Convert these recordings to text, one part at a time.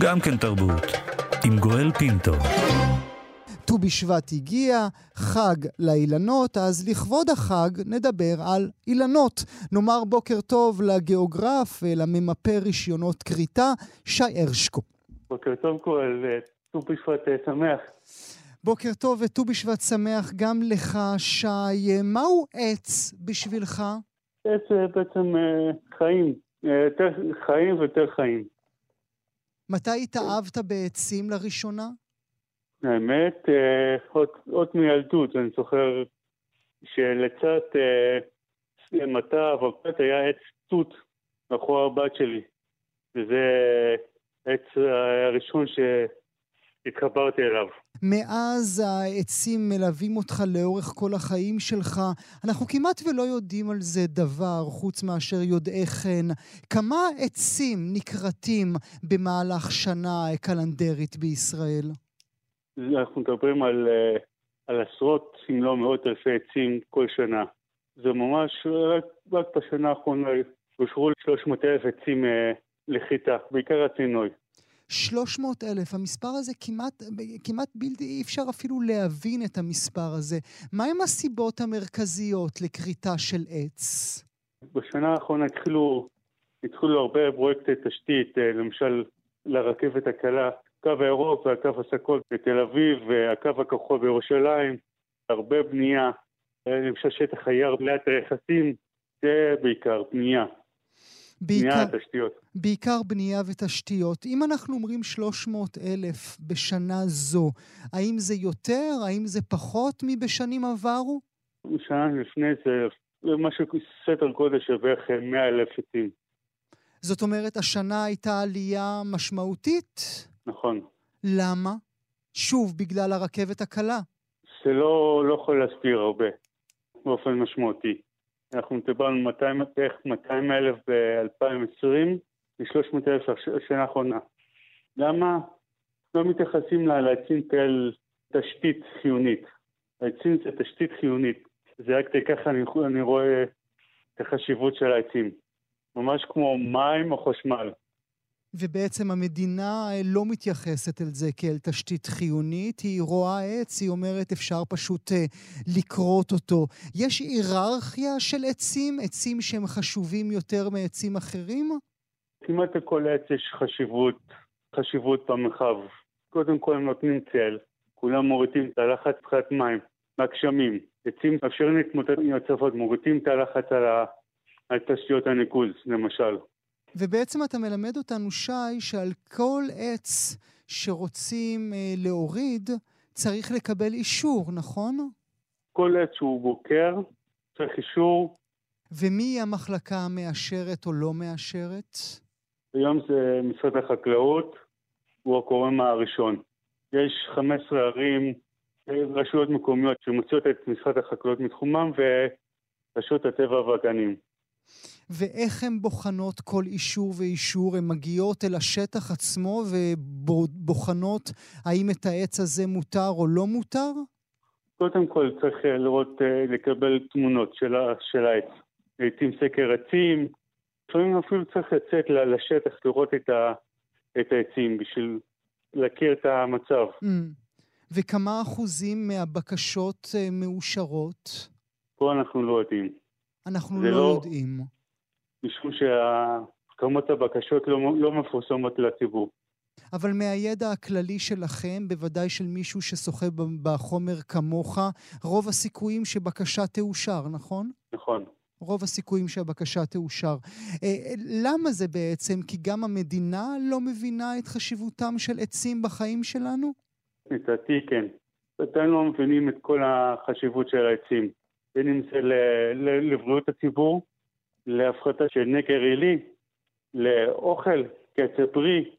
גם כן תרבות, עם גואל פינטו. ט"ו בשבט הגיע, חג לאילנות, אז לכבוד החג נדבר על אילנות. נאמר בוקר טוב לגיאוגרף, לממפה רישיונות כריתה, שי הרשקו. בוקר טוב כל, ט"ו בשבט אה, שמח. בוקר טוב וט"ו בשבט שמח גם לך, שי. מהו עץ בשבילך? עץ זה בעצם אה, חיים, אה, יותר חיים ויותר חיים. מתי התאהבת בעצים לראשונה? האמת, אה, עוד, עוד מילדות, אני זוכר שלצד אה, מטע אבוקט היה עץ תות מאחורי הבת שלי. וזה העץ הראשון שהתחברתי אליו. מאז העצים מלווים אותך לאורך כל החיים שלך. אנחנו כמעט ולא יודעים על זה דבר, חוץ מאשר יודעי חן. כמה עצים נכרתים במהלך שנה קלנדרית בישראל? אנחנו מדברים על, אה, על עשרות, אם לא מאות אלפי עצים כל שנה. זה ממש, רק, רק בשנה האחרונה אושרו 300 אלף עצים אה, לחיטה, בעיקר הצינוי. 300 אלף, המספר הזה כמעט, כמעט בלתי, אי אפשר אפילו להבין את המספר הזה. מהם הסיבות המרכזיות לכריתה של עץ? בשנה האחרונה התחילו, התחילו הרבה פרויקטי תשתית, אה, למשל לרכבת הקלה, הקו הירוק והקו הסקול בתל אביב והקו הכחול בירושלים, הרבה בנייה, אה, למשל שטח היער ליד היחסים, זה בעיקר בנייה. בעיקר, בנייה ותשתיות. בעיקר בנייה ותשתיות. אם אנחנו אומרים 300 אלף בשנה זו, האם זה יותר? האם זה פחות מבשנים עברו? שנה לפני זה משהו סדר גודל של בערך 100 אלף עצים. זאת אומרת, השנה הייתה עלייה משמעותית? נכון. למה? שוב, בגלל הרכבת הקלה. זה לא, לא יכול להסביר הרבה, באופן משמעותי. אנחנו דיברנו בערך 200 אלף ב-2020 ו-300 אלף בשנה האחרונה. למה? לא מתייחסים לעצים כאל תשתית חיונית. העצים זה תשתית חיונית. זה רק ככה אני, אני רואה את החשיבות של העצים. ממש כמו מים או חשמל. ובעצם המדינה אה, לא מתייחסת אל זה כאל תשתית חיונית, היא רואה עץ, היא אומרת אפשר פשוט אה, לכרות אותו. יש היררכיה של עצים, עצים שהם חשובים יותר מעצים אחרים? כמעט לכל עץ יש חשיבות, חשיבות במרחב. קודם כל הם נותנים צל, כולם מורידים את הלחץ מבחינת מים, מהגשמים. עצים מאפשרים להתמודד עם הצפות, מורידים את הלחץ על, ה... על תשתיות הניקוז, למשל. ובעצם אתה מלמד אותנו, שי, שעל כל עץ שרוצים אה, להוריד, צריך לקבל אישור, נכון? כל עץ שהוא בוקר צריך אישור. ומי המחלקה המאשרת או לא מאשרת? היום זה משרד החקלאות, הוא הגורם הראשון. יש 15 ערים, רשויות מקומיות שמוציאות את משרד החקלאות מתחומם ורשות הטבע והגנים. ואיך הן בוחנות כל אישור ואישור? הן מגיעות אל השטח עצמו ובוחנות האם את העץ הזה מותר או לא מותר? קודם כל צריך אה, לראות, אה, לקבל תמונות של, של העץ. לעיתים סקר עצים, לפעמים אפילו צריך לצאת לשטח לראות את, ה, את העצים בשביל להכיר את המצב. Mm. וכמה אחוזים מהבקשות אה, מאושרות? פה אנחנו לא יודעים. אנחנו לא, לא יודעים. משום שכמות הבקשות לא, לא מפורסמות לציבור. אבל מהידע הכללי שלכם, בוודאי של מישהו ששוחה בחומר כמוך, רוב הסיכויים שבקשה תאושר, נכון? נכון. רוב הסיכויים שהבקשה תאושר. אה, למה זה בעצם? כי גם המדינה לא מבינה את חשיבותם של עצים בחיים שלנו? לדעתי כן. אתם לא מבינים את כל החשיבות של העצים. בין אם זה לבריאות הציבור, להפחתה של נקר עילי, לאוכל, קצב פרי,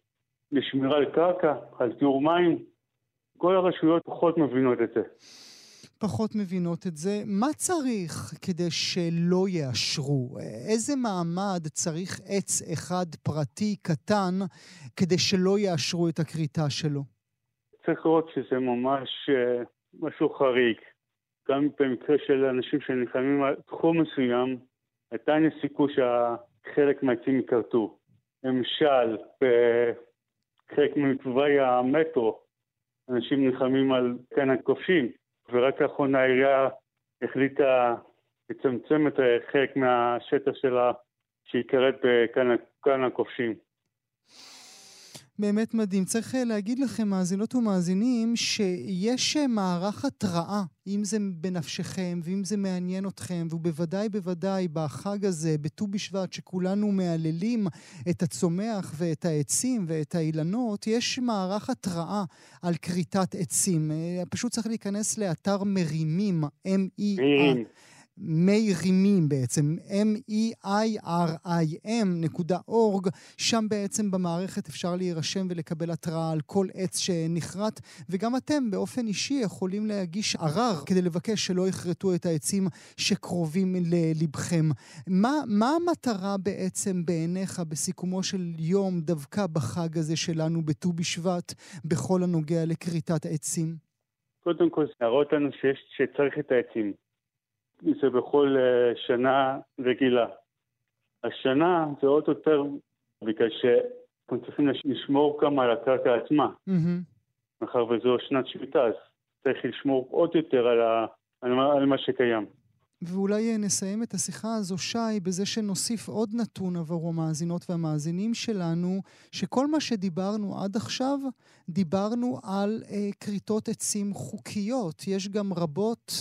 לשמירה על קרקע, על טיהור מים. כל הרשויות פחות מבינות את זה. פחות מבינות את זה. מה צריך כדי שלא יאשרו? איזה מעמד צריך עץ אחד פרטי קטן כדי שלא יאשרו את הכריתה שלו? צריך לראות שזה ממש uh, משהו חריג. גם במקרה של אנשים שנלחמים על תחום מסוים, עדיין יש סיכוי שחלק מהעצים ייכרתו. למשל, חלק מתוואי המטרו, אנשים נלחמים על כאן הכובשים, ורק לאחרונה העירייה החליטה לצמצם את חלק מהשטח שלה שיקראת בכאן הכובשים. באמת מדהים. צריך אה, להגיד לכם, מאזינות ומאזינים, שיש אה, מערך התראה, אם זה בנפשכם ואם זה מעניין אתכם, ובוודאי בוודאי בחג הזה, בט"ו בשבט, שכולנו מהללים את הצומח ואת העצים ואת האילנות, יש מערך התראה על כריתת עצים. אה, פשוט צריך להיכנס לאתר מרימים, M-E-I. מי רימים בעצם, m-e-i-r-i-m.org, שם בעצם במערכת אפשר להירשם ולקבל התראה על כל עץ שנכרת, וגם אתם באופן אישי יכולים להגיש ערר כדי לבקש שלא יכרתו את העצים שקרובים ללבכם. מה, מה המטרה בעצם בעיניך בסיכומו של יום, דווקא בחג הזה שלנו בט"ו בשבט, בכל הנוגע לכריתת עצים? קודם כל, להראות לנו שיש, שצריך את העצים. זה בכל אה, שנה רגילה. השנה זה עוד יותר בגלל שאנחנו צריכים לשמור כמה על הקרקע עצמה. מאחר וזו שנת שביתה, אז צריך לשמור עוד יותר על, ה, על מה שקיים. ואולי אה, נסיים את השיחה הזו, שי, בזה שנוסיף עוד נתון עבור המאזינות והמאזינים שלנו, שכל מה שדיברנו עד עכשיו, דיברנו על אה, כריתות עצים חוקיות. יש גם רבות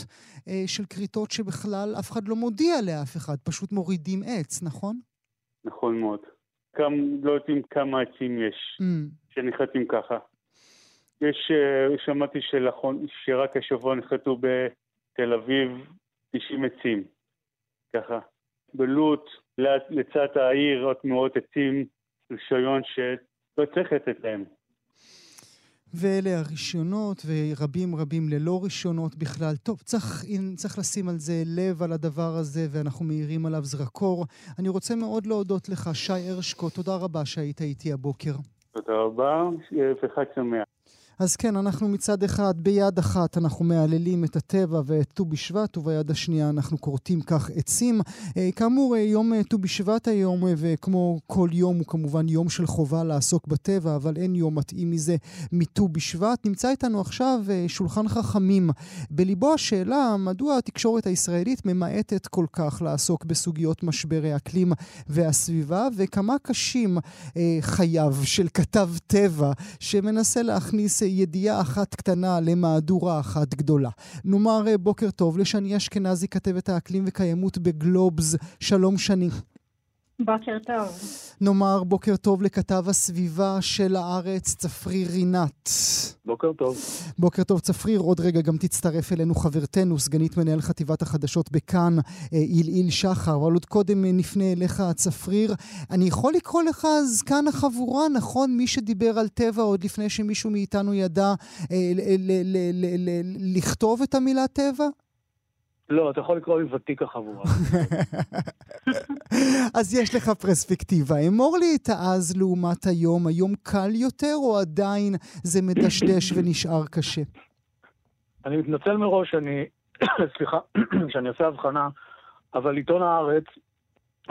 אה, של כריתות שבכלל אף אחד לא מודיע לאף אחד, פשוט מורידים עץ, נכון? נכון מאוד. גם לא יודעים כמה עצים יש mm. שנחתים ככה. יש, אה, שמעתי שלחון, שרק השבוע נחתו בתל אביב 90 עצים, ככה. בלוט, לצד העיר, עוד מאות עצים, רישיון שלא צריך לתת להם. ואלה הרישיונות, ורבים רבים ללא רישיונות בכלל. טוב, צריך, צריך לשים על זה לב, על הדבר הזה, ואנחנו מאירים עליו זרקור. אני רוצה מאוד להודות לך, שי הרשקו, תודה רבה שהיית איתי הבוקר. תודה רבה, וחג שמח. אז כן, אנחנו מצד אחד, ביד אחת אנחנו מהללים את הטבע ואת ט"ו בשבט, וביד השנייה אנחנו כורתים כך עצים. אה, כאמור, אה, יום אה, ט"ו בשבט היום, וכמו כל יום הוא כמובן יום של חובה לעסוק בטבע, אבל אין יום מתאים מזה מט"ו בשבט. נמצא איתנו עכשיו שולחן חכמים. בליבו השאלה, מדוע התקשורת הישראלית ממעטת כל כך לעסוק בסוגיות משברי אקלים והסביבה, וכמה קשים חייו של כתב טבע שמנסה להכניס ידיעה אחת קטנה למהדורה אחת גדולה. נאמר בוקר טוב לשני אשכנזי, כתבת האקלים וקיימות בגלובס. שלום שני. בוקר טוב. נאמר בוקר טוב לכתב הסביבה של הארץ, צפריר רינת. בוקר טוב. בוקר טוב, צפריר. עוד רגע גם תצטרף אלינו חברתנו, סגנית מנהל חטיבת החדשות בכאן, עילעיל אה, שחר. אבל עוד קודם אה, נפנה אליך, צפריר. אני יכול לקרוא לך זקן החבורה, נכון? מי שדיבר על טבע עוד לפני שמישהו מאיתנו ידע אה, לכתוב את המילה טבע? לא, אתה יכול לקרוא לי ותיק החבורה. אז יש לך פרספקטיבה. אמור לי את אז לעומת היום. היום קל יותר, או עדיין זה מדשדש ונשאר קשה? אני מתנצל מראש, אני, סליחה, שאני עושה הבחנה, אבל עיתון הארץ,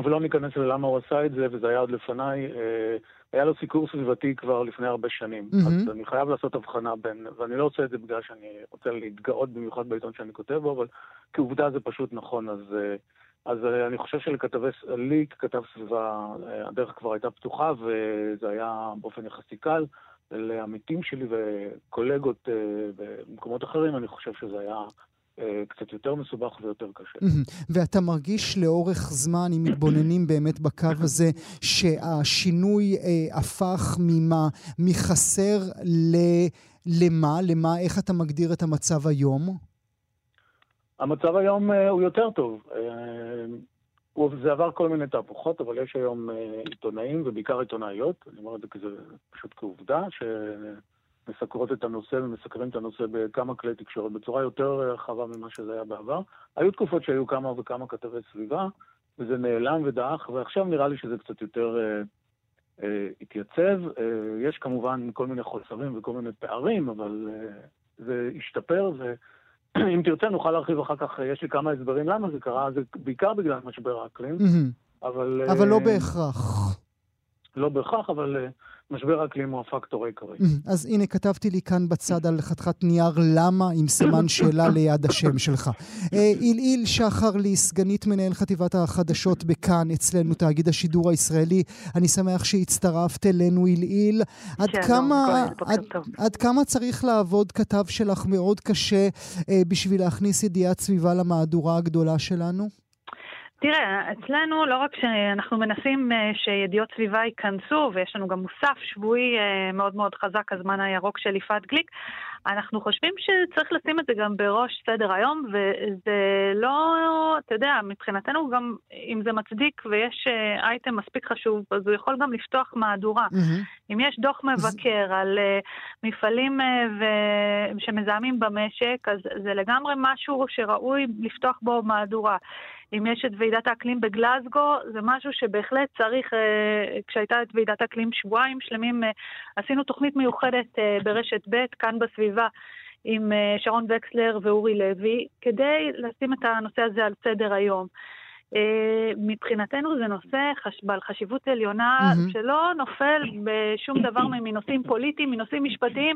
ולא ניכנס ללמה הוא עשה את זה, וזה היה עוד לפניי, אה, היה לו סיקור סביבתי כבר לפני הרבה שנים. Mm-hmm. אז אני חייב לעשות הבחנה בין, ואני לא עושה את זה בגלל שאני רוצה להתגאות במיוחד בעיתון שאני כותב בו, אבל כעובדה זה פשוט נכון. אז, אה, אז אה, אני חושב שלכתבי, לי ככתב סביבה, אה, הדרך כבר הייתה פתוחה, וזה היה באופן יחסי קל. לעמיתים שלי וקולגות במקומות אחרים, אני חושב שזה היה קצת יותר מסובך ויותר קשה. ואתה מרגיש לאורך זמן, אם מתבוננים באמת בקו הזה, שהשינוי אה, הפך ממה, מחסר ל... למה? למה? איך אתה מגדיר את המצב היום? המצב היום אה, הוא יותר טוב. אה, זה עבר כל מיני תהפוכות, אבל יש היום אה, עיתונאים, ובעיקר עיתונאיות, אני אומר את זה כזה פשוט כעובדה, ש... מסקרות את הנושא ומסקרים את הנושא בכמה כלי תקשורת בצורה יותר רחבה ממה שזה היה בעבר. היו תקופות שהיו כמה וכמה כתבי סביבה, וזה נעלם ודעך, ועכשיו נראה לי שזה קצת יותר אה, אה, התייצב. אה, יש כמובן כל מיני חוסרים וכל מיני פערים, אבל אה, זה השתפר, ואם תרצה נוכל להרחיב אחר כך, יש לי כמה הסברים למה זה קרה, זה בעיקר בגלל משבר האקלים, אבל... אבל לא אה, בהכרח. לא בהכרח, אבל אה, משבר האקלים הוא הפקטור העיקרי. אז הנה, כתבתי לי כאן בצד על חתיכת נייר למה עם סימן שאלה ליד השם שלך. עילעיל שחר-לי, סגנית מנהל חטיבת החדשות בכאן, אצלנו, תאגיד השידור הישראלי. אני שמח שהצטרפת אלינו, עילעיל. עד כמה, עד, עד כמה צריך לעבוד כתב שלך מאוד קשה אה, בשביל להכניס ידיעת סביבה למהדורה הגדולה שלנו? תראה, אצלנו לא רק שאנחנו מנסים אה, שידיעות סביבה ייכנסו, ויש לנו גם מוסף שבועי אה, מאוד מאוד חזק, הזמן הירוק של יפעת גליק, אנחנו חושבים שצריך לשים את זה גם בראש סדר היום, וזה לא, אתה יודע, מבחינתנו גם, אם זה מצדיק ויש אה, אייטם מספיק חשוב, אז הוא יכול גם לפתוח מהדורה. Mm-hmm. אם יש דוח מבקר על מפעלים שמזהמים במשק, אז זה לגמרי משהו שראוי לפתוח בו מהדורה. אם יש את ועידת האקלים בגלזגו, זה משהו שבהחלט צריך, אה, כשהייתה את ועידת האקלים שבועיים שלמים, אה, עשינו תוכנית מיוחדת אה, ברשת ב', כאן בסביבה. עם שרון וקסלר ואורי לוי, כדי לשים את הנושא הזה על סדר היום. מבחינתנו זה נושא חש... בעל חשיבות עליונה mm-hmm. שלא נופל בשום דבר מנושאים פוליטיים, מנושאים משפטיים.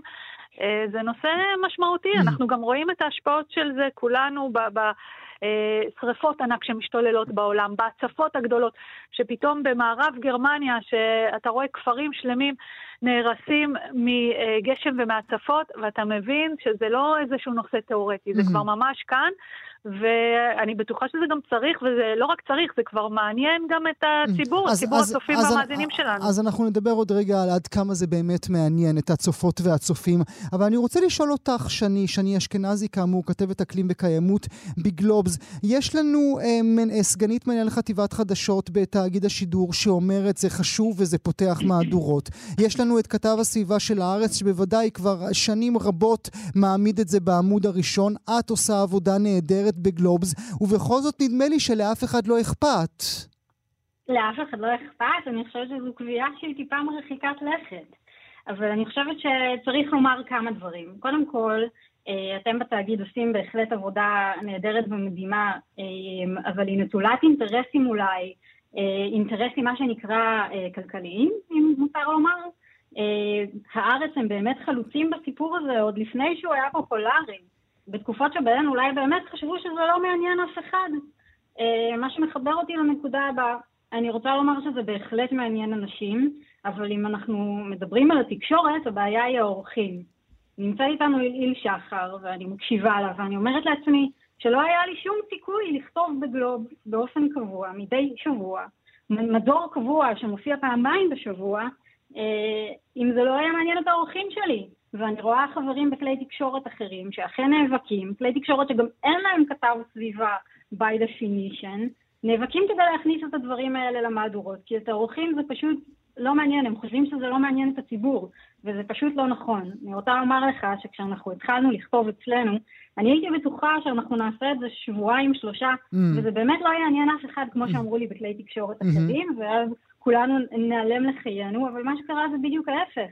זה נושא משמעותי, mm-hmm. אנחנו גם רואים את ההשפעות של זה כולנו ב... ב... אה, שריפות ענק שמשתוללות בעולם, בהצפות הגדולות, שפתאום במערב גרמניה, שאתה רואה כפרים שלמים נהרסים מגשם ומהצפות, ואתה מבין שזה לא איזשהו נושא תיאורטי, זה כבר ממש כאן, ואני בטוחה שזה גם צריך, וזה לא רק צריך, זה כבר מעניין גם את הציבור, אז, ציבור אז, הצופים אז, והמאזינים אז, שלנו. אז אנחנו נדבר עוד רגע על עד כמה זה באמת מעניין, את הצופות והצופים. אבל אני רוצה לשאול אותך, שני, שני אשכנזי, כאמור, כתבת אקלים וקיימות בגלובס. יש לנו אה, מנ, אה, סגנית מנהל חטיבת חדשות בתאגיד השידור שאומרת זה חשוב וזה פותח מהדורות. יש לנו את כתב הסביבה של הארץ, שבוודאי כבר שנים רבות מעמיד את זה בעמוד הראשון. את עושה עבודה נהדרת. בגלובס, ובכל זאת נדמה לי שלאף אחד לא אכפת. לאף אחד לא אכפת, אני חושבת שזו קביעה שהיא טיפה מרחיקת לכת. אבל אני חושבת שצריך לומר כמה דברים. קודם כל, אה, אתם בתאגיד עושים בהחלט עבודה נהדרת ומדהימה, אה, אבל היא נטולת אינטרסים אולי, אה, אינטרסים מה שנקרא כלכליים, אם מותר לומר. הארץ הם באמת חלוצים בסיפור הזה עוד לפני שהוא היה פופולרי. בתקופות שבהן אולי באמת חשבו שזה לא מעניין אף אחד. אה, מה שמחבר אותי לנקודה הבאה, אני רוצה לומר שזה בהחלט מעניין אנשים, אבל אם אנחנו מדברים על התקשורת, הבעיה היא האורחים. נמצא איתנו איל שחר, ואני מקשיבה לה, ואני אומרת לעצמי שלא היה לי שום סיכוי לכתוב בגלוב באופן קבוע, מדי שבוע, מדור קבוע שמופיע פעמיים בשבוע, אה, אם זה לא היה מעניין את האורחים שלי. ואני רואה חברים בכלי תקשורת אחרים שאכן נאבקים, כלי תקשורת שגם אין להם כתב סביבה by definition, נאבקים כדי להכניס את הדברים האלה למהדורות, כי את האורחים זה פשוט לא מעניין, הם חושבים שזה לא מעניין את הציבור, וזה פשוט לא נכון. אני רוצה לומר לך שכשאנחנו התחלנו לכתוב אצלנו, אני הייתי בטוחה שאנחנו נעשה את זה שבועיים, שלושה, mm. וזה באמת לא יעניין אף אחד, כמו שאמרו לי בכלי תקשורת mm-hmm. אחרים, ואז כולנו נעלם לחיינו, אבל מה שקרה זה בדיוק ההפך.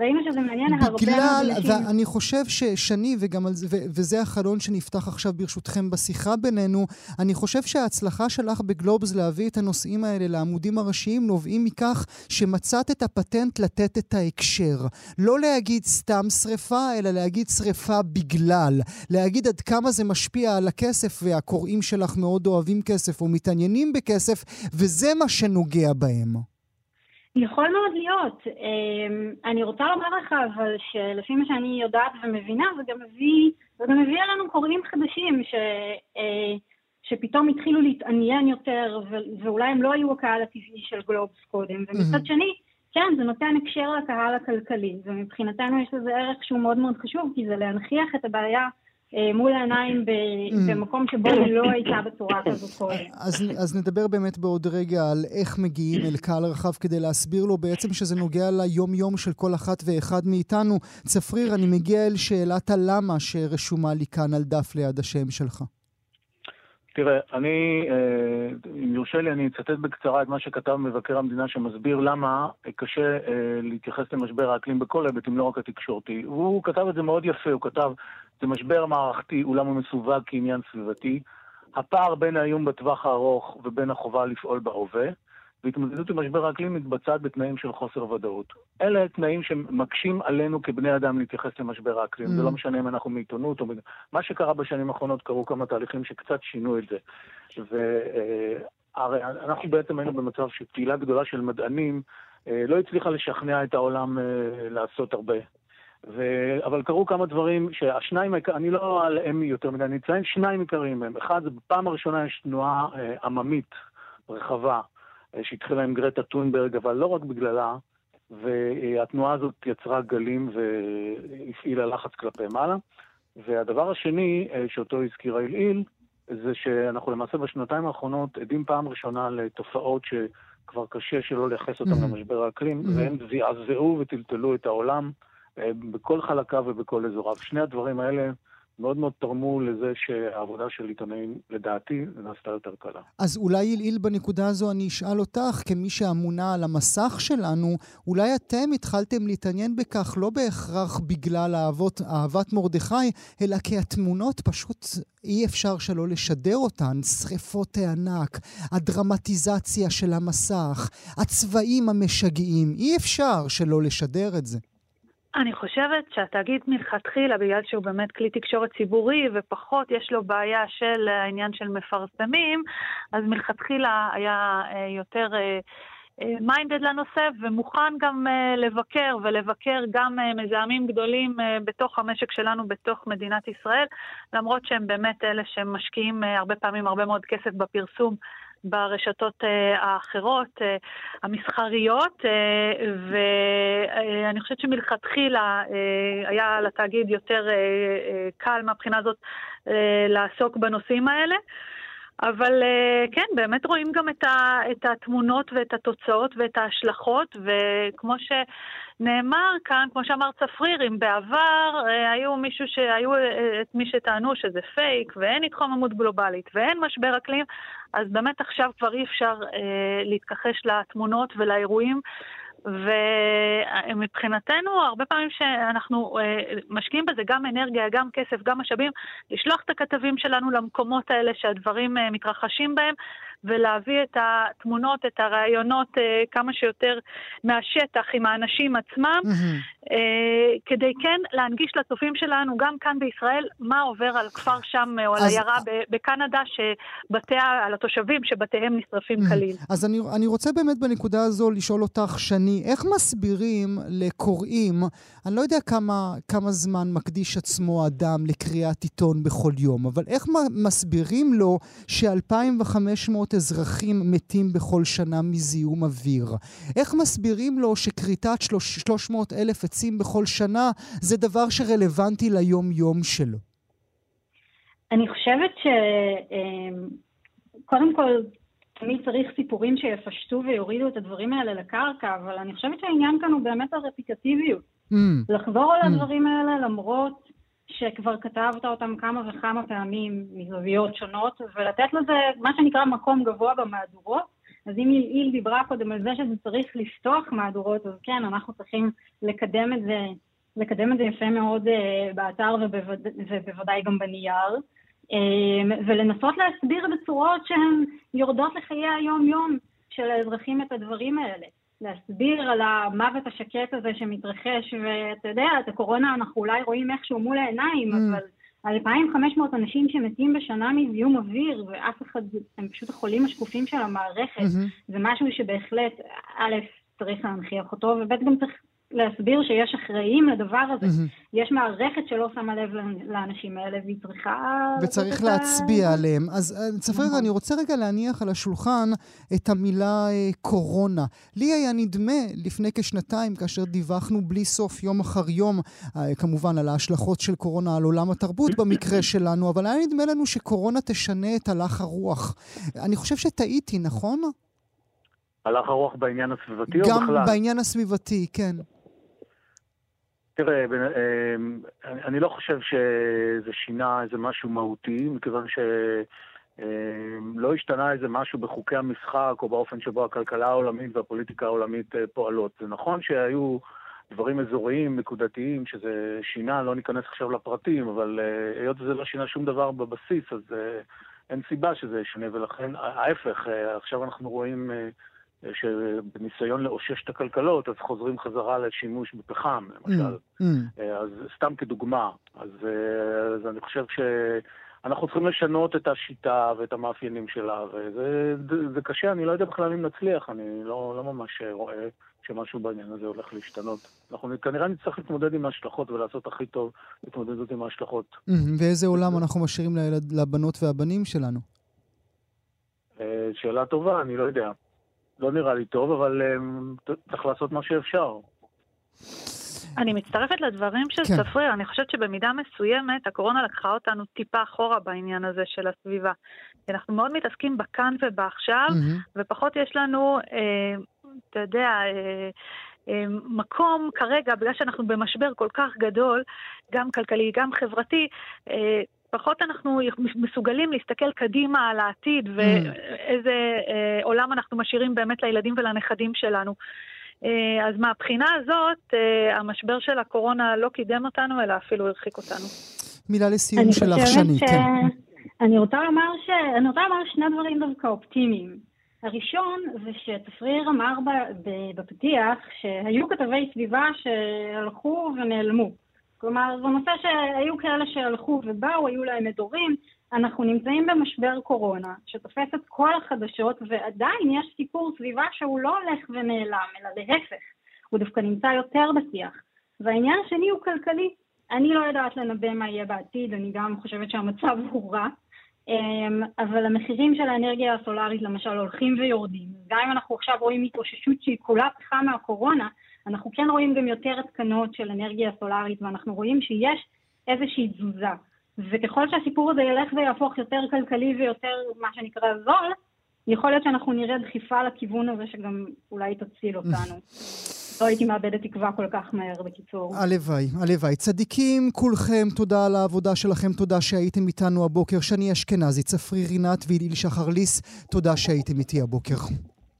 ראינו שזה מעניין הרבה בגלל, ואני חושב ששני, וגם על זה, ו- וזה החלון שנפתח עכשיו ברשותכם בשיחה בינינו, אני חושב שההצלחה שלך בגלובס להביא את הנושאים האלה לעמודים הראשיים נובעים מכך שמצאת את הפטנט לתת את ההקשר. לא להגיד סתם שריפה, אלא להגיד שריפה בגלל. להגיד עד כמה זה משפיע על הכסף, והקוראים שלך מאוד אוהבים כסף או מתעניינים בכסף, וזה מה שנוגע בהם. יכול מאוד להיות. אמ, אני רוצה לומר לך אבל שלפי מה שאני יודעת ומבינה, זה גם מביא, זה גם מביא עלינו קוראים חדשים ש, אה, שפתאום התחילו להתעניין יותר, ואולי הם לא היו הקהל הטבעי של גלובס קודם. ומצד שני, כן, זה נותן הקשר לקהל הכלכלי, ומבחינתנו יש לזה ערך שהוא מאוד מאוד חשוב, כי זה להנכיח את הבעיה מול העיניים mm. במקום שבו היא לא הייתה בצורה כזאת קודם. אז, אז נדבר באמת בעוד רגע על איך מגיעים אל קהל רחב כדי להסביר לו בעצם שזה נוגע ליום-יום של כל אחת ואחד מאיתנו. צפריר, אני מגיע אל שאלת הלמה שרשומה לי כאן על דף ליד השם שלך. תראה, אני, אה, אם יורשה לי, אני אצטט בקצרה את מה שכתב מבקר המדינה שמסביר למה קשה אה, להתייחס למשבר האקלים בכל היבטים, לא רק התקשורתי. והוא כתב את זה מאוד יפה, הוא כתב, זה משבר מערכתי, אולם הוא מסווג כעניין סביבתי. הפער בין האיום בטווח הארוך ובין החובה לפעול בהווה. והתמודדות עם משבר האקלים מתבצעת בתנאים של חוסר ודאות. אלה תנאים שמקשים עלינו כבני אדם להתייחס למשבר האקלים. Mm. זה לא משנה אם אנחנו מעיתונות או... מה שקרה בשנים האחרונות, קרו כמה תהליכים שקצת שינו את זה. והרי אנחנו בעצם היינו במצב שקהילה גדולה של מדענים אה, לא הצליחה לשכנע את העולם אה, לעשות הרבה. ו... אבל קרו כמה דברים שהשניים, אני לא עליהם יותר מדי, אני אציין שניים עיקריים מהם. אחד, בפעם הראשונה יש תנועה אה, עממית רחבה אה, שהתחילה עם גרטה טונברג, אבל לא רק בגללה, והתנועה הזאת יצרה גלים והפעילה לחץ כלפי מעלה. והדבר השני, אה, שאותו הזכיר העילעיל, זה שאנחנו למעשה בשנתיים האחרונות עדים פעם ראשונה לתופעות שכבר קשה שלא לייחס אותן mm-hmm. למשבר האקלים, mm-hmm. והם זעזעו וטלטלו את העולם. אה, בכל חלקיו ובכל אזוריו. שני הדברים האלה מאוד מאוד תרמו לזה שהעבודה של עיתונאים, לדעתי, נעשתה יותר קלה. אז אולי אלעיל בנקודה הזו אני אשאל אותך, כמי שאמונה על המסך שלנו, אולי אתם התחלתם להתעניין בכך לא בהכרח בגלל אהבות, אהבת מרדכי, אלא כי התמונות פשוט אי אפשר שלא לשדר אותן. שריפות הענק, הדרמטיזציה של המסך, הצבעים המשגעים, אי אפשר שלא לשדר את זה. אני חושבת שהתאגיד מלכתחילה, בגלל שהוא באמת כלי תקשורת ציבורי ופחות יש לו בעיה של העניין של מפרסמים, אז מלכתחילה היה אה, יותר מיינדד אה, לנושא ומוכן גם אה, לבקר ולבקר גם מזהמים גדולים בתוך המשק שלנו, בתוך מדינת ישראל, למרות שהם באמת אלה שמשקיעים הרבה פעמים הרבה מאוד כסף בפרסום ברשתות אה, האחרות, אה, המסחריות, אה, ואני חושבת שמלכתחילה היה לתאגיד יותר קל מהבחינה הזאת לעסוק בנושאים האלה. אבל כן, באמת רואים גם את, ה, את התמונות ואת התוצאות ואת ההשלכות, וכמו שנאמר כאן, כמו שאמר צפריר, אם בעבר היו מישהו שהיו את מי שטענו שזה פייק ואין התחוממות גלובלית ואין משבר אקלים, אז באמת עכשיו כבר אי אפשר אה, להתכחש לתמונות ולאירועים. ומבחינתנו, הרבה פעמים שאנחנו אה, משקיעים בזה גם אנרגיה, גם כסף, גם משאבים, לשלוח את הכתבים שלנו למקומות האלה שהדברים אה, מתרחשים בהם, ולהביא את התמונות, את הראיונות אה, כמה שיותר מהשטח עם האנשים עצמם, mm-hmm. אה, כדי כן להנגיש לצופים שלנו, גם כאן בישראל, מה עובר על כפר שם או על עיירה בקנדה, שבתיה, על התושבים שבתיהם נשרפים mm-hmm. כליל. אז אני, אני רוצה באמת בנקודה הזו לשאול אותך, שני, איך מסבירים לקוראים, אני לא יודע כמה, כמה זמן מקדיש עצמו אדם לקריאת עיתון בכל יום, אבל איך מסבירים לו ש-2,500 אזרחים מתים בכל שנה מזיהום אוויר. איך מסבירים לו שכריתת 300 אלף עצים בכל שנה זה דבר שרלוונטי ליום-יום שלו? אני חושבת שקודם אמ, כל, תמיד צריך סיפורים שיפשטו ויורידו את הדברים האלה לקרקע, אבל אני חושבת שהעניין כאן הוא באמת הרפיקטיביות. Mm. לחזור על mm. הדברים האלה למרות שכבר כתבת אותם כמה וכמה פעמים מזוויות שונות, ולתת לזה מה שנקרא מקום גבוה במהדורות. אז אם איל דיברה קודם על זה שזה צריך לפתוח מהדורות, אז כן, אנחנו צריכים לקדם את זה, לקדם את זה יפה מאוד uh, באתר ובווד... ובוודאי גם בנייר, um, ולנסות להסביר בצורות שהן יורדות לחיי היום-יום של האזרחים את הדברים האלה. להסביר על המוות השקט הזה שמתרחש, ואתה יודע, את הקורונה אנחנו אולי רואים איכשהו מול העיניים, mm. אבל 2,500 אנשים שמתים בשנה מזיהום אוויר, ואף אחד, הם פשוט החולים השקופים של המערכת, mm-hmm. זה משהו שבהחלט, א', צריך להנכיח אותו, וב', גם צריך להסביר שיש אחראים לדבר הזה. Mm-hmm. יש מערכת שלא שמה לב לאנשים האלה והיא צריכה... וצריך להצביע ה... עליהם. אז אה, צפריר, נכון. אני רוצה רגע להניח על השולחן את המילה אה, קורונה. לי היה נדמה לפני כשנתיים, כאשר דיווחנו בלי סוף יום אחר יום, אה, כמובן על ההשלכות של קורונה על עולם התרבות במקרה שלנו, אבל היה נדמה לנו שקורונה תשנה את הלך הרוח. אני חושב שטעיתי, נכון? הלך הרוח בעניין הסביבתי או בכלל? גם בעניין הסביבתי, כן. תראה, אמ, אני לא חושב שזה שינה איזה משהו מהותי, מכיוון שלא השתנה איזה משהו בחוקי המשחק או באופן שבו הכלכלה העולמית והפוליטיקה העולמית אה, פועלות. זה נכון שהיו דברים אזוריים, נקודתיים, שזה שינה, לא ניכנס עכשיו לפרטים, אבל אה, היות וזה לא שינה שום דבר בבסיס, אז אה, אין סיבה שזה ישנה, ולכן ההפך, עכשיו אנחנו רואים שבניסיון לאושש את הכלכלות, אז חוזרים חזרה לשימוש בפחם, למשל. Mm, mm. אז סתם כדוגמה. אז, אז אני חושב ש... אנחנו צריכים לשנות את השיטה ואת המאפיינים שלה, וזה זה קשה, אני לא יודע בכלל אם נצליח, אני לא, לא ממש רואה שמשהו בעניין הזה הולך להשתנות. אנחנו כנראה נצטרך להתמודד עם ההשלכות ולעשות הכי טוב להתמודדות עם ההשלכות. ואיזה עולם אנחנו משאירים לבנות והבנים שלנו? אה, שאלה טובה, אני לא יודע. לא נראה לי טוב, אבל אה, צריך לעשות מה שאפשר. אני מצטרפת לדברים של כן. צפריר, אני חושבת שבמידה מסוימת הקורונה לקחה אותנו טיפה אחורה בעניין הזה של הסביבה. אנחנו מאוד מתעסקים בכאן ובעכשיו, mm-hmm. ופחות יש לנו, אה, אתה יודע, אה, אה, מקום כרגע, בגלל שאנחנו במשבר כל כך גדול, גם כלכלי, גם חברתי, אה, פחות אנחנו מסוגלים להסתכל קדימה על העתיד ואיזה אה, עולם אנחנו משאירים באמת לילדים ולנכדים שלנו. אה, אז מהבחינה הזאת, אה, המשבר של הקורונה לא קידם אותנו, אלא אפילו הרחיק אותנו. מילה לסיום שלך, שני, ש... כן. אני רוצה לומר ש... אני רוצה לומר שני דברים דווקא אופטימיים. הראשון זה שצפריר אמר בפתיח שהיו כתבי סביבה שהלכו ונעלמו. כלומר, זה נושא שהיו כאלה שהלכו ובאו, היו להם אזורים, אנחנו נמצאים במשבר קורונה, שתופס את כל החדשות, ועדיין יש סיפור סביבה שהוא לא הולך ונעלם, אלא להפך, הוא דווקא נמצא יותר בשיח. והעניין השני הוא כלכלי. אני לא יודעת לנבא מה יהיה בעתיד, אני גם חושבת שהמצב הוא רע, אמ, אבל המחירים של האנרגיה הסולארית למשל הולכים ויורדים. גם אם אנחנו עכשיו רואים התאוששות שהיא כולה פתחה מהקורונה, אנחנו כן רואים גם יותר התקנות של אנרגיה סולארית, ואנחנו רואים שיש איזושהי תזוזה. וככל שהסיפור הזה ילך ויהפוך יותר כלכלי ויותר, מה שנקרא, זול, יכול להיות שאנחנו נראה דחיפה לכיוון הזה שגם אולי תציל אותנו. לא הייתי מאבדת תקווה כל כך מהר, בקיצור. הלוואי, הלוואי. צדיקים כולכם, תודה על העבודה שלכם, תודה שהייתם איתנו הבוקר. שני אשכנזי, צפרי רינת ואיליל שחר ליס, תודה שהייתם איתי הבוקר.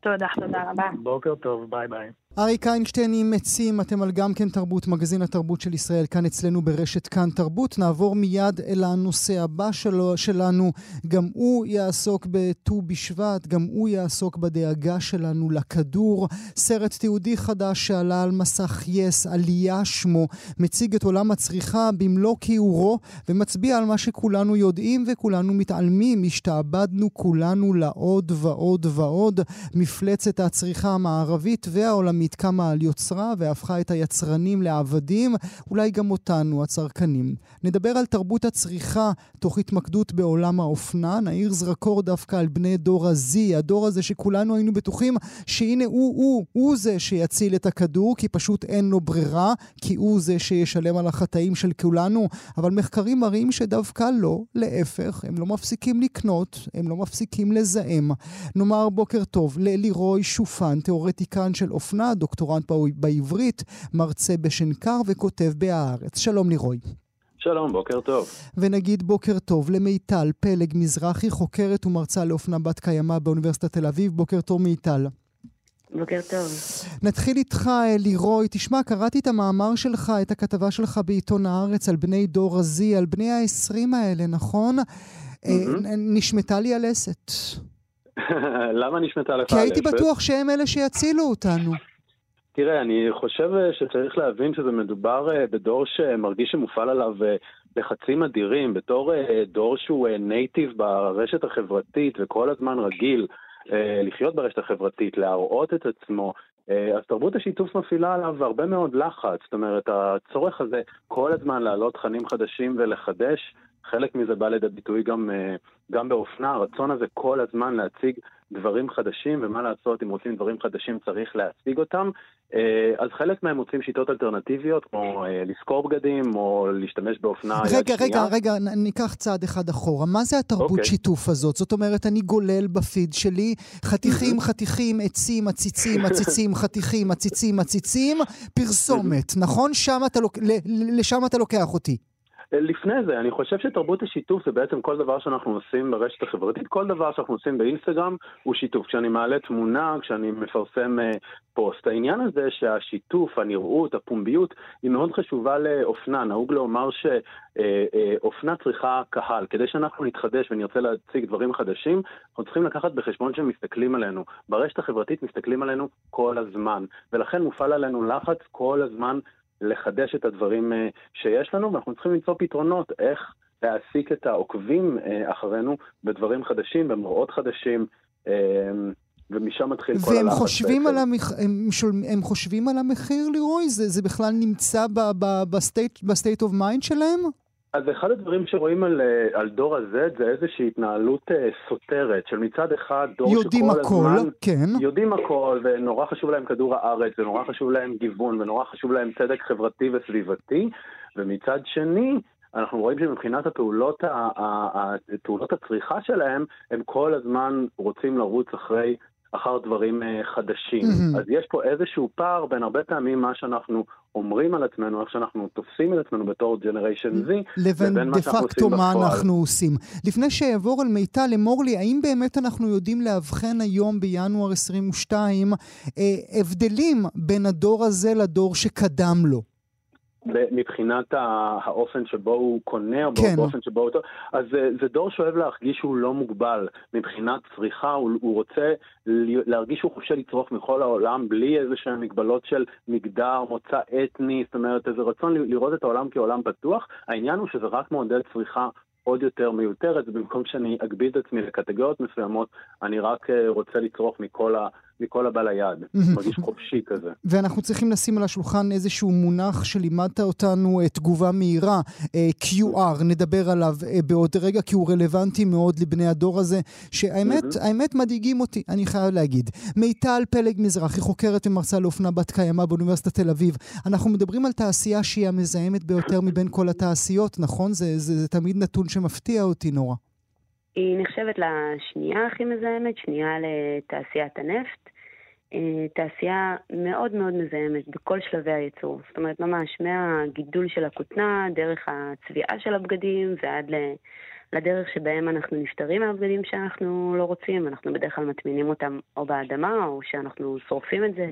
תודה. תודה רבה. בוקר טוב, ביי ביי. אריק איינשטיין עם עצים, אתם על גם כן תרבות, מגזין התרבות של ישראל, כאן אצלנו ברשת כאן תרבות. נעבור מיד אל הנושא הבא שלו, שלנו. גם הוא יעסוק בט"ו בשבט, גם הוא יעסוק בדאגה שלנו לכדור. סרט תיעודי חדש שעלה על מסך יס, עלייה שמו, מציג את עולם הצריכה במלוא כיעורו, ומצביע על מה שכולנו יודעים וכולנו מתעלמים. השתעבדנו כולנו לעוד ועוד ועוד. מפלצת הצריכה המערבית והעולמית העולמית קמה על יוצרה והפכה את היצרנים לעבדים, אולי גם אותנו, הצרכנים. נדבר על תרבות הצריכה תוך התמקדות בעולם האופנה, נעיר זרקור דווקא על בני דור ה-Z, הדור הזה שכולנו היינו בטוחים שהנה הוא, הוא, הוא זה שיציל את הכדור, כי פשוט אין לו ברירה, כי הוא זה שישלם על החטאים של כולנו, אבל מחקרים מראים שדווקא לא, להפך, הם לא מפסיקים לקנות, הם לא מפסיקים לזהם. נאמר בוקר טוב ללירוי שופן, תיאורטיקן של אופנה, דוקטורנט בעברית, מרצה בשנקר וכותב ב"הארץ". שלום לירוי. שלום, בוקר טוב. ונגיד בוקר טוב למיטל פלג מזרחי, חוקרת ומרצה לאופנה בת קיימא באוניברסיטת תל אביב. בוקר טוב מיטל. בוקר טוב. נתחיל איתך, אה, לירוי. תשמע, קראתי את המאמר שלך, את הכתבה שלך בעיתון הארץ על בני דור ה-Z, על בני ה-20 האלה, נכון? Mm-hmm. נשמטה לי הלסת. למה נשמטה לך הלסת? כי הייתי בטוח שהם אלה שיצילו אותנו. תראה, אני חושב אה, שצריך להבין שזה מדובר אה, בדור שמרגיש שמופעל עליו אה, לחצים אדירים, בתור דור שהוא נייטיב ברשת החברתית וכל הזמן רגיל לחיות ברשת החברתית, להראות את עצמו, אז תרבות השיתוף מפעילה עליו הרבה מאוד לחץ. זאת אומרת, הצורך הזה כל הזמן להעלות תכנים חדשים ולחדש, חלק מזה בא לידי ביטוי גם, גם באופנה, הרצון הזה כל הזמן להציג דברים חדשים, ומה לעשות, אם רוצים דברים חדשים צריך להציג אותם. אה, אז חלק מהם מוצאים שיטות אלטרנטיביות, כמו אה, לשכור בגדים, או להשתמש באופנה יד שנייה. רגע, רגע, רגע, ניקח צעד אחד אחורה. מה זה התרבות okay. אוקיי. שיתוף הזאת? זאת אומרת, אני גולל בפיד שלי חתיכים, חתיכים, עצים, עציצים, עציצים, חתיכים, עציצים, עציצים, פרסומת, נכון? שם אתה לוק... לשם אתה לוקח אותי. לפני זה, אני חושב שתרבות השיתוף זה בעצם כל דבר שאנחנו עושים ברשת החברתית, כל דבר שאנחנו עושים באינסטגרם הוא שיתוף. כשאני מעלה תמונה, כשאני מפרסם uh, פוסט. העניין הזה שהשיתוף, הנראות, הפומביות, היא מאוד חשובה לאופנה. נהוג לומר שאופנה uh, uh, צריכה קהל. כדי שאנחנו נתחדש ונרצה להציג דברים חדשים, אנחנו צריכים לקחת בחשבון שמסתכלים עלינו. ברשת החברתית מסתכלים עלינו כל הזמן, ולכן מופעל עלינו לחץ כל הזמן. לחדש את הדברים אה, שיש לנו, ואנחנו צריכים למצוא פתרונות איך להעסיק את העוקבים אה, אחרינו בדברים חדשים, במראות חדשים. אה, ומשם מתחיל כל הלחץ. והם חושבים, על המח... הם, שול... הם חושבים על המחיר, לירוי? זה, זה בכלל נמצא ב state of mind שלהם? אז אחד הדברים שרואים על, אה, על דור ה-Z זה איזושהי התנהלות אה, סותרת, של מצד אחד דור יודעים שכל הכל, הזמן... כן. יודעים הכל, ונורא חשוב להם כדור הארץ, ונורא חשוב להם גיוון, ונורא חשוב להם צדק חברתי וסביבתי, ומצד שני, אנחנו רואים שמבחינת הפעולות, הפעולות הצריכה שלהם, הם כל הזמן רוצים לרוץ אחרי אחר דברים uh, חדשים. Mm-hmm. אז יש פה איזשהו פער בין הרבה פעמים מה שאנחנו אומרים על עצמנו, איך שאנחנו תופסים את עצמנו בתור ג'נריישן Z, לבין דה פקטו מה בפועל. אנחנו עושים. לפני שאעבור על מיטל, אמור לי, האם באמת אנחנו יודעים לאבחן היום בינואר 22 אה, הבדלים בין הדור הזה לדור שקדם לו? מבחינת האופן שבו הוא קונה, או כן. באופן שבו הוא... אז זה, זה דור שאוהב להרגיש שהוא לא מוגבל. מבחינת צריכה, הוא, הוא רוצה להרגיש שהוא חופשי לצרוך מכל העולם, בלי איזה שהן מגבלות של מגדר, מוצא אתני, זאת אומרת, איזה רצון לראות את העולם כעולם פתוח. העניין הוא שזה רק מעודד צריכה עוד יותר מיותרת, ובמקום שאני אגביל את עצמי לקטגוריות מסוימות, אני רק אה, רוצה לצרוך מכל ה... מכל הבא ליד, מרגיש חופשי כזה. ואנחנו צריכים לשים על השולחן איזשהו מונח שלימדת אותנו, אה, תגובה מהירה, אה, QR, נדבר עליו בעוד רגע, כי הוא רלוונטי מאוד לבני הדור הזה, שהאמת, האמת מדאיגים אותי, אני חייב להגיד. מיטל פלג מזרחי, חוקרת ומרצה לאופנה בת קיימא באוניברסיטת תל אביב. אנחנו מדברים על תעשייה שהיא המזהמת ביותר מבין כל התעשיות, נכון? זה, זה, זה תמיד נתון שמפתיע אותי נורא. היא נחשבת לשנייה הכי מזהמת, שנייה לתעשיית הנפט. אה, תעשייה מאוד מאוד מזהמת בכל שלבי הייצור. זאת אומרת, ממש מהגידול של הכותנה, דרך הצביעה של הבגדים ועד לדרך שבהם אנחנו נפטרים מהבגדים שאנחנו לא רוצים. אנחנו בדרך כלל מטמינים אותם או באדמה או שאנחנו שורפים את זה.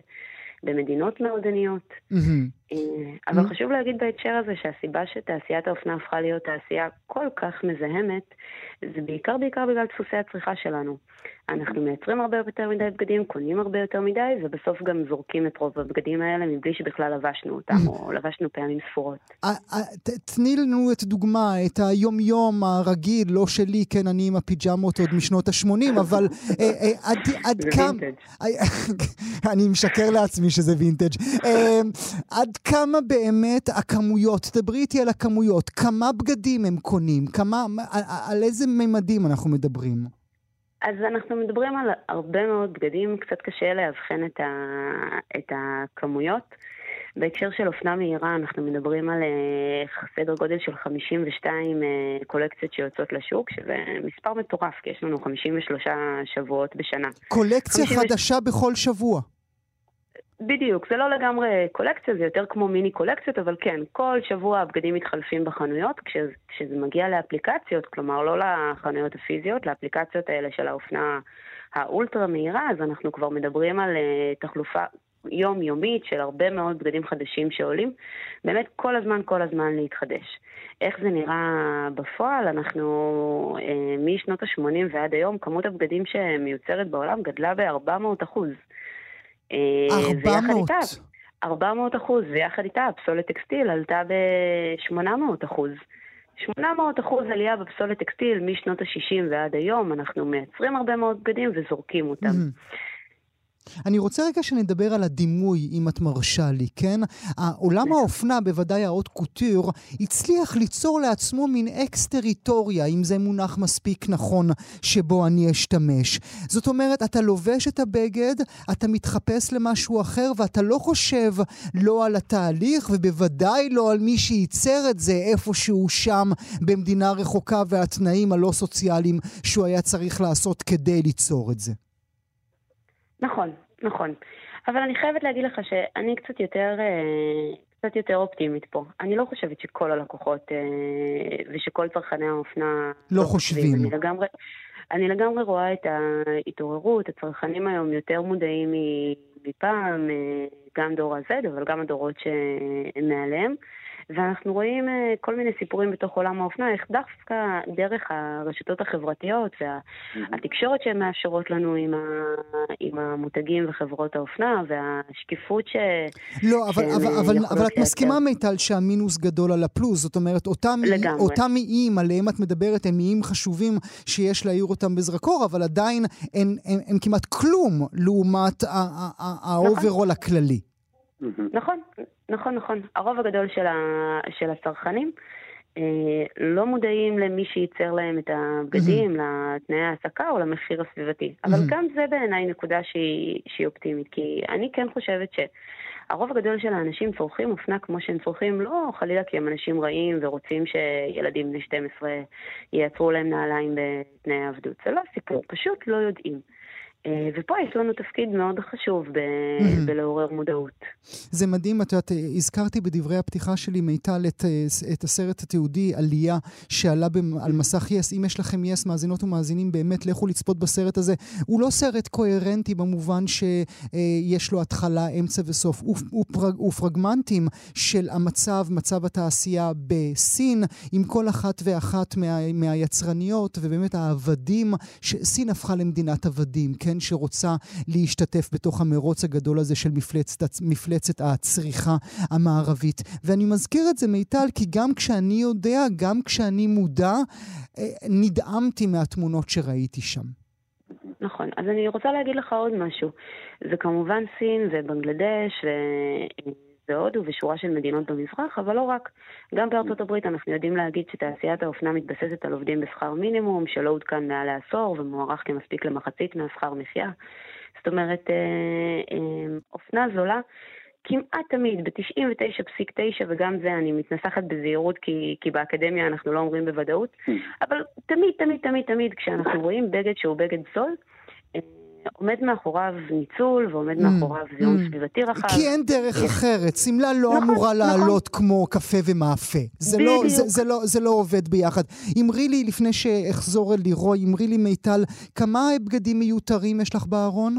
במדינות מאוד עניות. Mm-hmm. אבל mm-hmm. חשוב להגיד בהקשר הזה שהסיבה שתעשיית האופנה הפכה להיות תעשייה כל כך מזהמת, זה בעיקר בעיקר בגלל דפוסי הצריכה שלנו. אנחנו מייצרים הרבה יותר מדי בגדים, קונים הרבה יותר מדי, ובסוף גם זורקים את רוב הבגדים האלה מבלי שבכלל לבשנו אותם, או לבשנו פעמים ספורות. תני לנו את דוגמה, את היומיום הרגיל, לא שלי, כן, אני עם הפיג'מות עוד משנות ה-80, אבל אה, אה, עד כמה... אני משקר לעצמי שזה וינטג'. אה, עד כמה באמת הכמויות, דברי איתי על הכמויות, כמה בגדים הם קונים, כמה, על איזה ממדים אנחנו מדברים? אז אנחנו מדברים על הרבה מאוד בגדים, קצת קשה לאבחן את, ה, את הכמויות. בהקשר של אופנה מהירה אנחנו מדברים על uh, סדר גודל של 52 uh, אה, קולקציות שיוצאות לשוק, שזה מספר מטורף, כי יש לנו 53 שבועות בשנה. קולקציה 50... חדשה בכל שבוע. בדיוק, זה לא לגמרי קולקציה, זה יותר כמו מיני קולקציות, אבל כן, כל שבוע הבגדים מתחלפים בחנויות, כשזה, כשזה מגיע לאפליקציות, כלומר לא לחנויות הפיזיות, לאפליקציות האלה של האופנה האולטרה מהירה, אז אנחנו כבר מדברים על uh, תחלופה יומיומית של הרבה מאוד בגדים חדשים שעולים, באמת כל הזמן, כל הזמן להתחדש. איך זה נראה בפועל? אנחנו, uh, משנות ה-80 ועד היום, כמות הבגדים שמיוצרת בעולם גדלה ב-400 אחוז. 400? אה, 400 אחוז, ויחד איתה הפסולת טקסטיל עלתה ב-800 אחוז. 800 אחוז עלייה בפסולת טקסטיל משנות ה-60 ועד היום, אנחנו מייצרים הרבה מאוד בגדים וזורקים אותם. Mm-hmm. אני רוצה רגע שנדבר על הדימוי, אם את מרשה לי, כן? עולם האופנה, בוודאי ה haute couture, הצליח ליצור לעצמו מין אקס-טריטוריה, אם זה מונח מספיק נכון, שבו אני אשתמש. זאת אומרת, אתה לובש את הבגד, אתה מתחפש למשהו אחר, ואתה לא חושב לא על התהליך, ובוודאי לא על מי שייצר את זה איפשהו שם, במדינה רחוקה, והתנאים הלא סוציאליים שהוא היה צריך לעשות כדי ליצור את זה. נכון, נכון. אבל אני חייבת להגיד לך שאני קצת יותר, אה, קצת יותר אופטימית פה. אני לא חושבת שכל הלקוחות אה, ושכל צרכני האופנה... לא חושבים. אני לגמרי, אני לגמרי רואה את ההתעוררות, הצרכנים היום יותר מודעים מפעם, אה, גם דור ה-Z, אבל גם הדורות שהם מעליהם. ואנחנו רואים אה, כל מיני סיפורים בתוך עולם האופנה, איך דווקא דרך הרשתות החברתיות והתקשורת שהן מאפשרות לנו עם, ה, עם המותגים וחברות האופנה, והשקיפות ש... לא, אבל, אבל, אבל, אבל את מסכימה, מיטל, שהמינוס גדול על הפלוס. זאת אומרת, אותם, אותם איים עליהם את מדברת הם איים חשובים שיש להאיר אותם בזרקור, אבל עדיין הם, הם, הם כמעט כלום לעומת ה overall נכון. הכללי. נכון, נכון, נכון. הרוב הגדול של, ה, של הצרכנים אה, לא מודעים למי שייצר להם את הבגדים, לתנאי ההעסקה או למחיר הסביבתי. אבל גם זה בעיניי נקודה שהיא, שהיא אופטימית, כי אני כן חושבת שהרוב הגדול של האנשים צורכים אופנה כמו שהם צורכים, לא חלילה כי הם אנשים רעים ורוצים שילדים בני 12 ייצרו להם נעליים בתנאי העבדות. זה לא הסיפור, פשוט לא יודעים. אה, ופה יש לנו תפקיד מאוד חשוב ב- mm-hmm. בלעורר מודעות. זה מדהים, את יודעת, הזכרתי בדברי הפתיחה שלי, מיטל, את, אה, את הסרט התיעודי עלייה שעלה על מסך יס. אם יש לכם יס, מאזינות ומאזינים, באמת לכו לצפות בסרט הזה. הוא לא סרט קוהרנטי במובן שיש לו התחלה, אמצע וסוף. הוא, הוא, פרג, הוא פרגמנטים של המצב, מצב התעשייה בסין, עם כל אחת ואחת מה, מהיצרניות, ובאמת העבדים, שסין הפכה למדינת עבדים, כן? שרוצה להשתתף בתוך המרוץ הגדול הזה של מפלצת, מפלצת הצריכה המערבית. ואני מזכיר את זה, מיטל, כי גם כשאני יודע, גם כשאני מודע, אה, נדהמתי מהתמונות שראיתי שם. נכון. אז אני רוצה להגיד לך עוד משהו. זה כמובן סין ובנגלדש ו... והודו ושורה של מדינות במזרח, אבל לא רק. גם בארצות הברית אנחנו יודעים להגיד שתעשיית האופנה מתבססת על עובדים בשכר מינימום, שלא עודכן מעל לעשור ומוערך כמספיק למחצית מהשכר מחיה. זאת אומרת, אה, אה, אופנה זולה כמעט תמיד, ב-99.9, וגם זה אני מתנסחת בזהירות כי, כי באקדמיה אנחנו לא אומרים בוודאות, אבל תמיד, תמיד, תמיד, תמיד, כשאנחנו רואים בגד שהוא בגד זול, עומד מאחוריו ניצול ועומד mm, מאחוריו זיהום mm. סביבתי רחב. כי אין דרך אחרת. שמלה לא נכון, אמורה נכון. לעלות כמו קפה ומאפה. זה לא, לא, זה לא עובד ביחד. אמרי לי, לפני שאחזור אל לירוי, אמרי לי מיטל, כמה בגדים מיותרים יש לך בארון?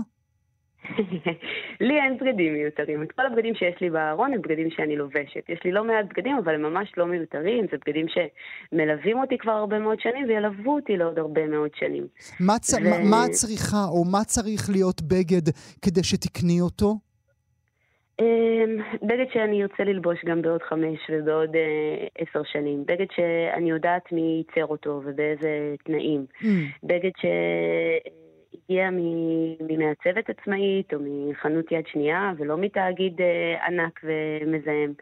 לי אין בגדים מיותרים. את כל הבגדים שיש לי בארון הם בגדים שאני לובשת. יש לי לא מעט בגדים, אבל הם ממש לא מיותרים. זה בגדים שמלווים אותי כבר הרבה מאוד שנים וילוו אותי לעוד הרבה מאוד שנים. מה, צ... ו... מה צריכה, או מה צריך להיות בגד כדי שתקני אותו? אמ, בגד שאני ארצה ללבוש גם בעוד חמש ובעוד אה, עשר שנים. בגד שאני יודעת מי ייצר אותו ובאיזה תנאים. Mm. בגד ש... הגיע ממעצבת עצמאית או מחנות יד שנייה ולא מתאגיד אה, ענק ומזהם.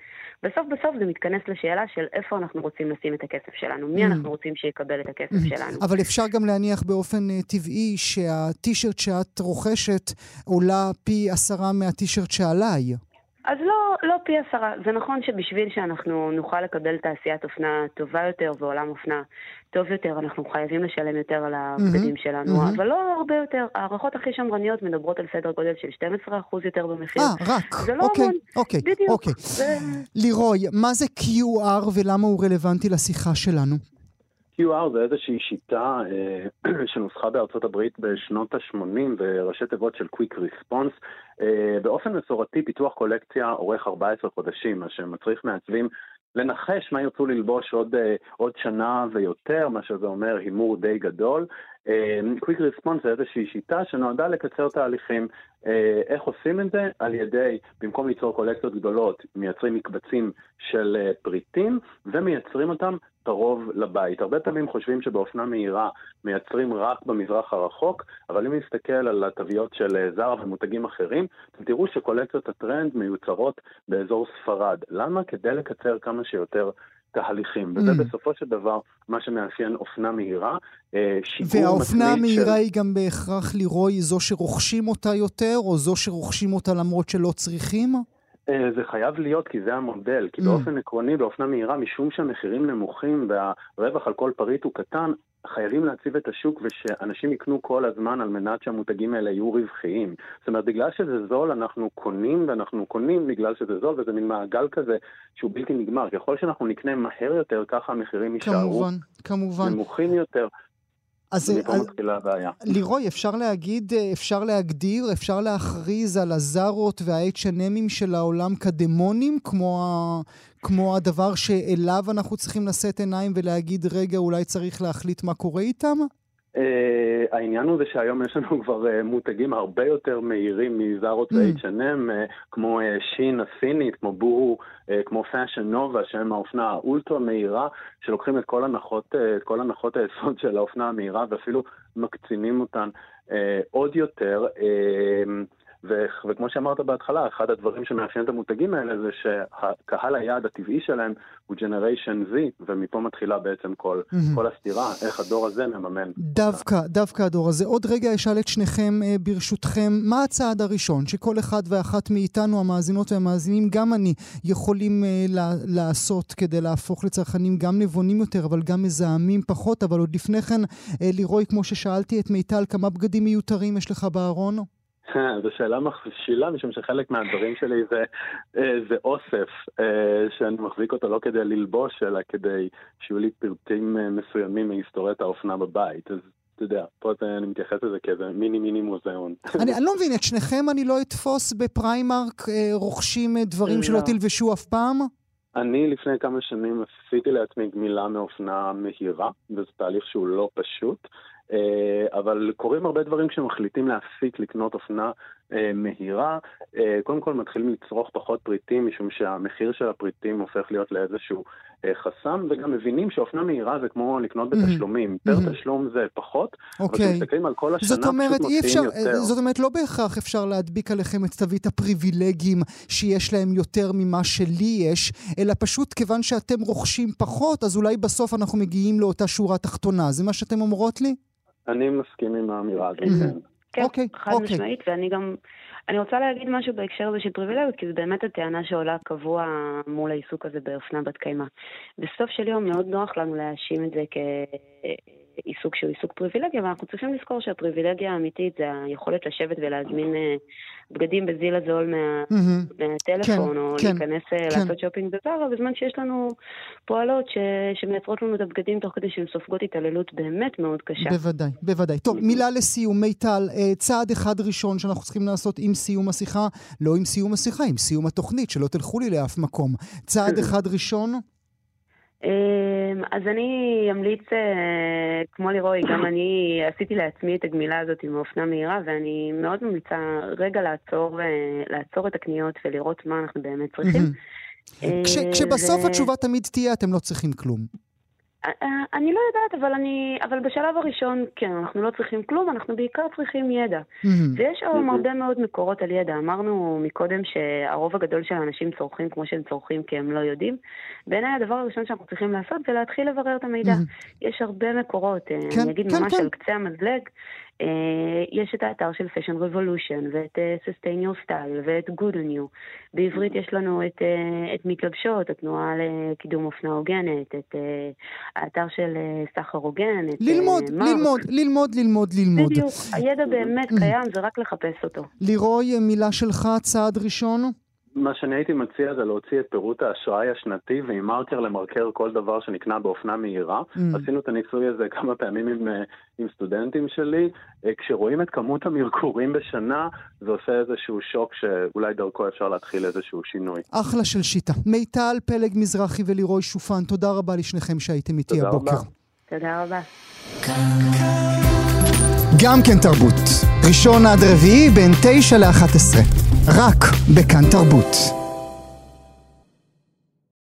בסוף בסוף זה מתכנס לשאלה של איפה אנחנו רוצים לשים את הכסף שלנו, מי mm. אנחנו רוצים שיקבל את הכסף mm. שלנו. אבל אפשר גם להניח באופן uh, טבעי שהטישרט שאת רוכשת עולה פי עשרה מהטישרט שעליי. אז לא, לא פי עשרה. זה נכון שבשביל שאנחנו נוכל לקבל תעשיית אופנה טובה יותר ועולם אופנה טוב יותר, אנחנו חייבים לשלם יותר על הבגדים mm-hmm, שלנו, mm-hmm. אבל לא הרבה יותר. ההערכות הכי שמרניות מדברות על סדר גודל של 12% יותר במחיר. אה, רק. זה לא אוקיי, המון. אוקיי, בדיוק. אוקיי. זה... לירוי, מה זה QR ולמה הוא רלוונטי לשיחה שלנו? QR זה איזושהי שיטה אה, שנוסחה בארצות הברית בשנות ה-80 וראשי תיבות של Quick Response. אה, באופן מסורתי פיתוח קולקציה אורך 14 חודשים, מה שמצריך מעצבים לנחש מה ירצו ללבוש עוד, אה, עוד שנה ויותר, מה שזה אומר הימור די גדול. Quick Response זה איזושהי שיטה שנועדה לקצר תהליכים. איך עושים את זה? על ידי, במקום ליצור קולקציות גדולות, מייצרים מקבצים של פריטים ומייצרים אותם קרוב לבית. הרבה פעמים חושבים שבאופנה מהירה מייצרים רק במזרח הרחוק, אבל אם נסתכל על התוויות של זרה ומותגים אחרים, אתם תראו שקולקציות הטרנד מיוצרות באזור ספרד. למה? כדי לקצר כמה שיותר תהליכים, וזה mm. בסופו של דבר מה שמאפיין אופנה מהירה. אה, והאופנה המהירה של... היא גם בהכרח לירוי זו שרוכשים אותה יותר, או זו שרוכשים אותה למרות שלא צריכים? אה, זה חייב להיות כי זה המודל, כי Mm. באופן עקרוני באופנה מהירה, משום שהמחירים נמוכים והרווח על כל פריט הוא קטן, חייבים להציב את השוק ושאנשים יקנו כל הזמן על מנת שהמותגים האלה יהיו רווחיים. זאת אומרת, בגלל שזה זול אנחנו קונים ואנחנו קונים בגלל שזה זול וזה מין מעגל כזה שהוא בלתי נגמר. ככל שאנחנו נקנה מהר יותר, ככה המחירים יישארו כמובן, כמובן. נמוכים יותר, אז ומפה מתחילה הבעיה. לירוי, אפשר להגיד, אה, אפשר להגדיר, אפשר להכריז על הזארות וה-H&M'ים של העולם כדמונים, כמו, ה... כמו הדבר שאליו אנחנו צריכים לשאת עיניים ולהגיד, רגע, אולי צריך להחליט מה קורה איתם? אה, העניין הוא זה שהיום יש לנו כבר אה, מותגים הרבה יותר מהירים מזארה אממ. ו-H&M, אה, כמו uh, Shein הסינית, כמו בורו, כמו Fashion Nova, שהם האופנה האולטרה מהירה, שלוקחים את כל הנחות, אה, את כל הנחות היסוד של האופנה המהירה ואפילו מקצינים אותן אה, עוד יותר. ו- וכמו שאמרת בהתחלה, אחד הדברים שמאפיין את המותגים האלה זה שהקהל היעד הטבעי שלהם הוא Generation Z, ומפה מתחילה בעצם כל, מהמם. כל הסתירה, איך הדור הזה מממן. דווקא, דווקא הדור הזה. עוד רגע אשאל את שניכם, אה, ברשותכם, מה הצעד הראשון שכל אחד ואחת מאיתנו, המאזינות והמאזינים, גם אני, יכולים אה, לה- לעשות כדי להפוך לצרכנים גם נבונים יותר, אבל גם מזהמים פחות, אבל עוד לפני כן, אה, לירוי, כמו ששאלתי את מיטל, כמה בגדים מיותרים יש לך בארון? זו שאלה מכשילה, משום שחלק מהדברים שלי זה, אה, זה אוסף, אה, שאני מחזיק אותו לא כדי ללבוש, אלא כדי שיהיו לי פרטים אה, מסוימים מהיסטוריית האופנה בבית. אז אתה יודע, פה זה, אני מתייחס לזה כאיזה מיני מיני מוזיאון. אני, אני לא מבין, את שניכם אני לא אתפוס בפריימרק רוכשים דברים שלא לא. תלבשו אף פעם? אני לפני כמה שנים עשיתי לעצמי גמילה מאופנה מהירה, וזה תהליך שהוא לא פשוט, אבל קורים הרבה דברים כשמחליטים להפסיק לקנות אופנה אה, מהירה. אה, קודם כל מתחילים לצרוך פחות פריטים, משום שהמחיר של הפריטים הופך להיות לאיזשהו אה, חסם, וגם מבינים שאופנה מהירה זה כמו לקנות. בתשלומים. פר. תשלום זה פחות, אבל אוקיי. כשמסתכלים על כל השנה פשוט מוציאים יותר. זאת אומרת, לא בהכרח אפשר להדביק עליכם את תווית הפריבילגים שיש להם יותר ממה שלי יש, אלא פשוט כיוון שאתם רוכשים פחות, אז אולי בסוף אנחנו מגיעים לאותה שורה תחתונה. זה מה שאתם אומרות לי? אני מסכים עם האמירה הזאת. כן. כן, אוקיי, חד אוקיי. משמעית, ואני גם, אני רוצה להגיד משהו בהקשר הזה של פריבילגיות, כי זו באמת הטענה שעולה קבוע מול העיסוק הזה באופנה בת קיימא. בסוף של יום מאוד נוח לנו להאשים את זה כעיסוק שהוא עיסוק פריבילגיה, אבל אנחנו צריכים לזכור שהפריבילגיה האמיתית זה היכולת לשבת ולהזמין אה, בגדים בזיל הזול מה... מהמם. מהטלפון, כן, או כן, להיכנס אה, כן. לעשות שופינג בזארה, בזמן שיש לנו פועלות ש... שמייצרות לנו את הבגדים תוך כדי שהן סופגות התעללות באמת מאוד קשה. בוודאי, בוודאי. טוב, מילה לסיום. מיטל, אה, צעד אחד ראשון שאנחנו צריכים לעשות עם סיום השיחה, לא עם סיום השיחה, עם סיום התוכנית, שלא תלכו לי לאף מקום. צעד אחד ראשון, אז אני אמליץ, אה, כמו לירוי, גם אני עשיתי לעצמי את הגמילה הזאת עם האופנה מהירה, ואני מאוד ממליצה רגע לעצור, אה, לעצור את הקניות ולראות מה אנחנו באמת צריכים. אה, כש, כשבסוף התשובה תמיד תהיה, אתם לא צריכים כלום. אני לא יודעת, אבל אני, אבל בשלב הראשון, כן, אנחנו לא צריכים כלום, אנחנו בעיקר צריכים ידע. ויש היום הרבה מאוד מקורות על ידע. אמרנו מקודם שהרוב הגדול של האנשים צורכים כמו שהם צורכים כי הם לא יודעים. בעיניי הדבר הראשון שאנחנו צריכים לעשות זה להתחיל לברר את המידע. יש הרבה מקורות, אה, כן, אני אגיד כן, ממש כן. על קצה המזלג. אה, יש את האתר של Fashion Revolution ואת אה, Sustain Your Style ואת Good on You. בעברית יש לנו את, אה, את מתלבשות, התנועה לקידום אופנה הוגנת, את האתר של סחר הוגן, את ללמוד, מרק. ללמוד, ללמוד, ללמוד, ללמוד. בדיוק, הידע באמת קיים, זה רק לחפש אותו. לירוי, מילה שלך, צעד ראשון? מה שאני הייתי מציע זה להוציא את פירוט האשראי השנתי ועם מרקר למרקר כל דבר שנקנה באופנה מהירה. Mm. עשינו את הניסוי הזה כמה פעמים עם, אה, עם סטודנטים שלי. אה, כשרואים את כמות המרקורים בשנה, זה עושה איזשהו שוק שאולי דרכו אפשר להתחיל איזשהו שינוי. אחלה של שיטה. מיטל פלג מזרחי ולירוי שופן, תודה רבה לשניכם שהייתם איתי תודה הבוקר. רבה. תודה רבה. גם כן תרבות. ראשון עד רביעי בין 9 ל-11. רק בכאן תרבות.